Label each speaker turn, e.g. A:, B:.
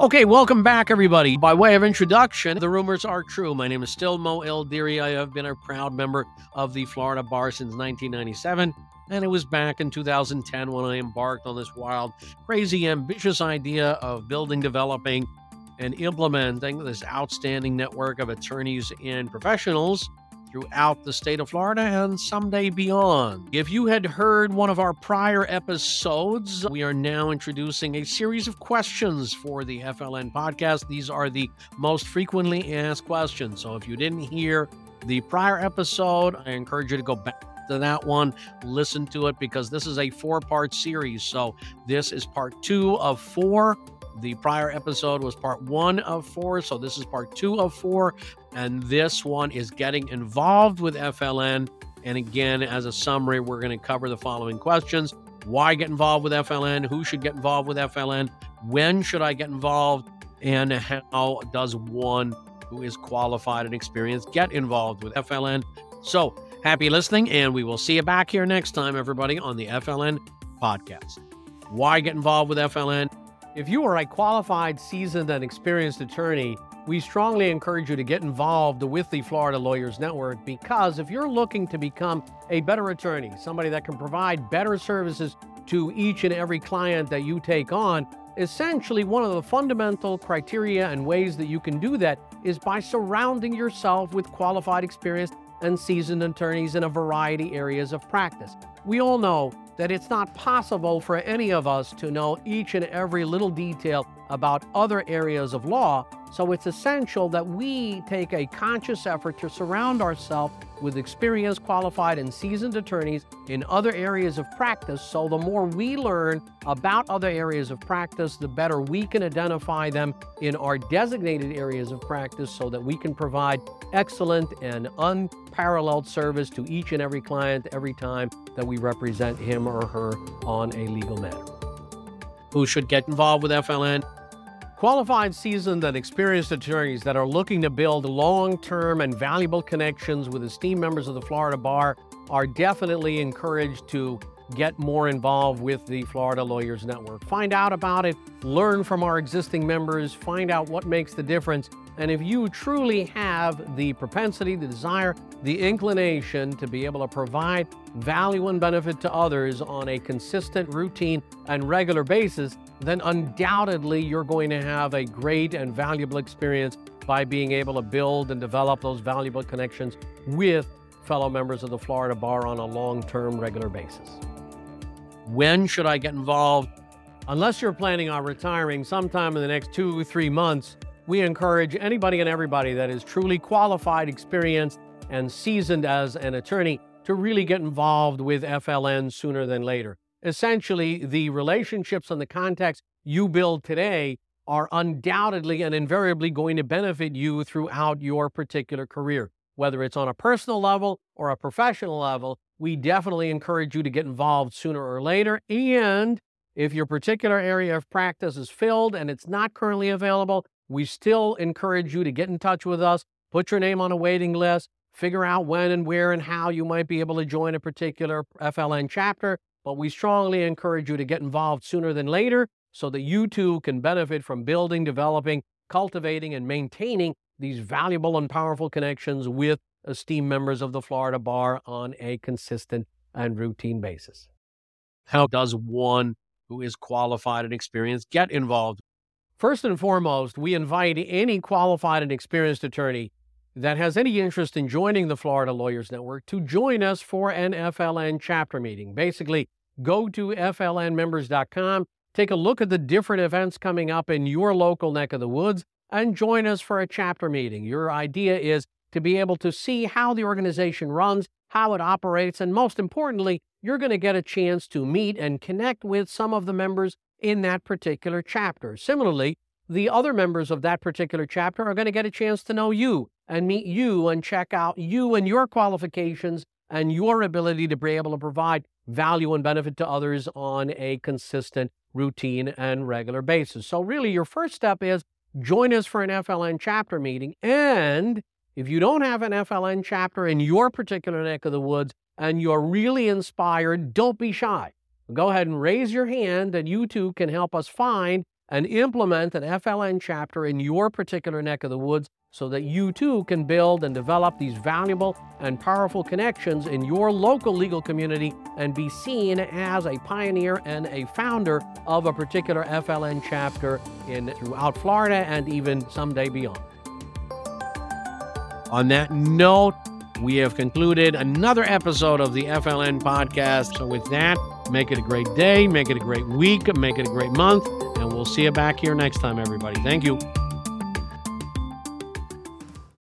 A: Okay, welcome back, everybody. By way of introduction, the rumors are true. My name is still Mo Eldery. I have been a proud member of the Florida Bar since 1997, and it was back in 2010 when I embarked on this wild, crazy, ambitious idea of building, developing, and implementing this outstanding network of attorneys and professionals throughout the state of Florida and someday beyond. If you had heard one of our prior episodes, we are now introducing a series of questions for the FLN podcast. These are the most frequently asked questions. So if you didn't hear the prior episode, I encourage you to go back to that one, listen to it because this is a four part series. So this is part two of four. The prior episode was part one of four. So this is part two of four. And this one is getting involved with FLN. And again, as a summary, we're going to cover the following questions Why get involved with FLN? Who should get involved with FLN? When should I get involved? And how does one who is qualified and experienced get involved with FLN? So, happy listening, and we will see you back here next time, everybody, on the FLN podcast. Why get involved with FLN? If you are a qualified, seasoned, and experienced attorney, we strongly encourage you to get involved with the Florida Lawyers Network because if you're looking to become a better attorney, somebody that can provide better services to each and every client that you take on, essentially one of the fundamental criteria and ways that you can do that is by surrounding yourself with qualified, experienced, and seasoned attorneys in a variety areas of practice. We all know that it's not possible for any of us to know each and every little detail about other areas of law, so it's essential that we take a conscious effort to surround ourselves with experienced, qualified, and seasoned attorneys in other areas of practice. So the more we learn about other areas of practice, the better we can identify them in our designated areas of practice so that we can provide excellent and unparalleled service to each and every client every time that we represent him or her on a legal matter. Who should get involved with FLN? Qualified, seasoned, and experienced attorneys that are looking to build long term and valuable connections with esteemed members of the Florida Bar are definitely encouraged to get more involved with the Florida Lawyers Network. Find out about it, learn from our existing members, find out what makes the difference. And if you truly have the propensity, the desire, the inclination to be able to provide value and benefit to others on a consistent, routine, and regular basis, then undoubtedly you're going to have a great and valuable experience by being able to build and develop those valuable connections with fellow members of the Florida Bar on a long term, regular basis. When should I get involved? Unless you're planning on retiring sometime in the next two or three months, we encourage anybody and everybody that is truly qualified, experienced, and seasoned as an attorney to really get involved with FLN sooner than later. Essentially, the relationships and the contacts you build today are undoubtedly and invariably going to benefit you throughout your particular career. Whether it's on a personal level or a professional level, we definitely encourage you to get involved sooner or later. And if your particular area of practice is filled and it's not currently available, we still encourage you to get in touch with us, put your name on a waiting list, figure out when and where and how you might be able to join a particular FLN chapter, but we strongly encourage you to get involved sooner than later so that you too can benefit from building, developing, cultivating, and maintaining these valuable and powerful connections with esteemed members of the Florida Bar on a consistent and routine basis. How does one who is qualified and experienced get involved? First and foremost, we invite any qualified and experienced attorney that has any interest in joining the Florida Lawyers Network to join us for an FLN chapter meeting. Basically, go to flnmembers.com, take a look at the different events coming up in your local neck of the woods, and join us for a chapter meeting. Your idea is to be able to see how the organization runs, how it operates, and most importantly, you're going to get a chance to meet and connect with some of the members in that particular chapter. Similarly, the other members of that particular chapter are going to get a chance to know you and meet you and check out you and your qualifications and your ability to be able to provide value and benefit to others on a consistent, routine, and regular basis. So, really, your first step is join us for an FLN chapter meeting. And if you don't have an FLN chapter in your particular neck of the woods and you're really inspired, don't be shy. Go ahead and raise your hand, and you too can help us find and implement an FLN chapter in your particular neck of the woods so that you too can build and develop these valuable and powerful connections in your local legal community and be seen as a pioneer and a founder of a particular FLN chapter in throughout Florida and even someday beyond. On that note, we have concluded another episode of the FLN podcast. So, with that, make it a great day, make it a great week, make it a great month, and we'll see you back here next time, everybody. Thank you.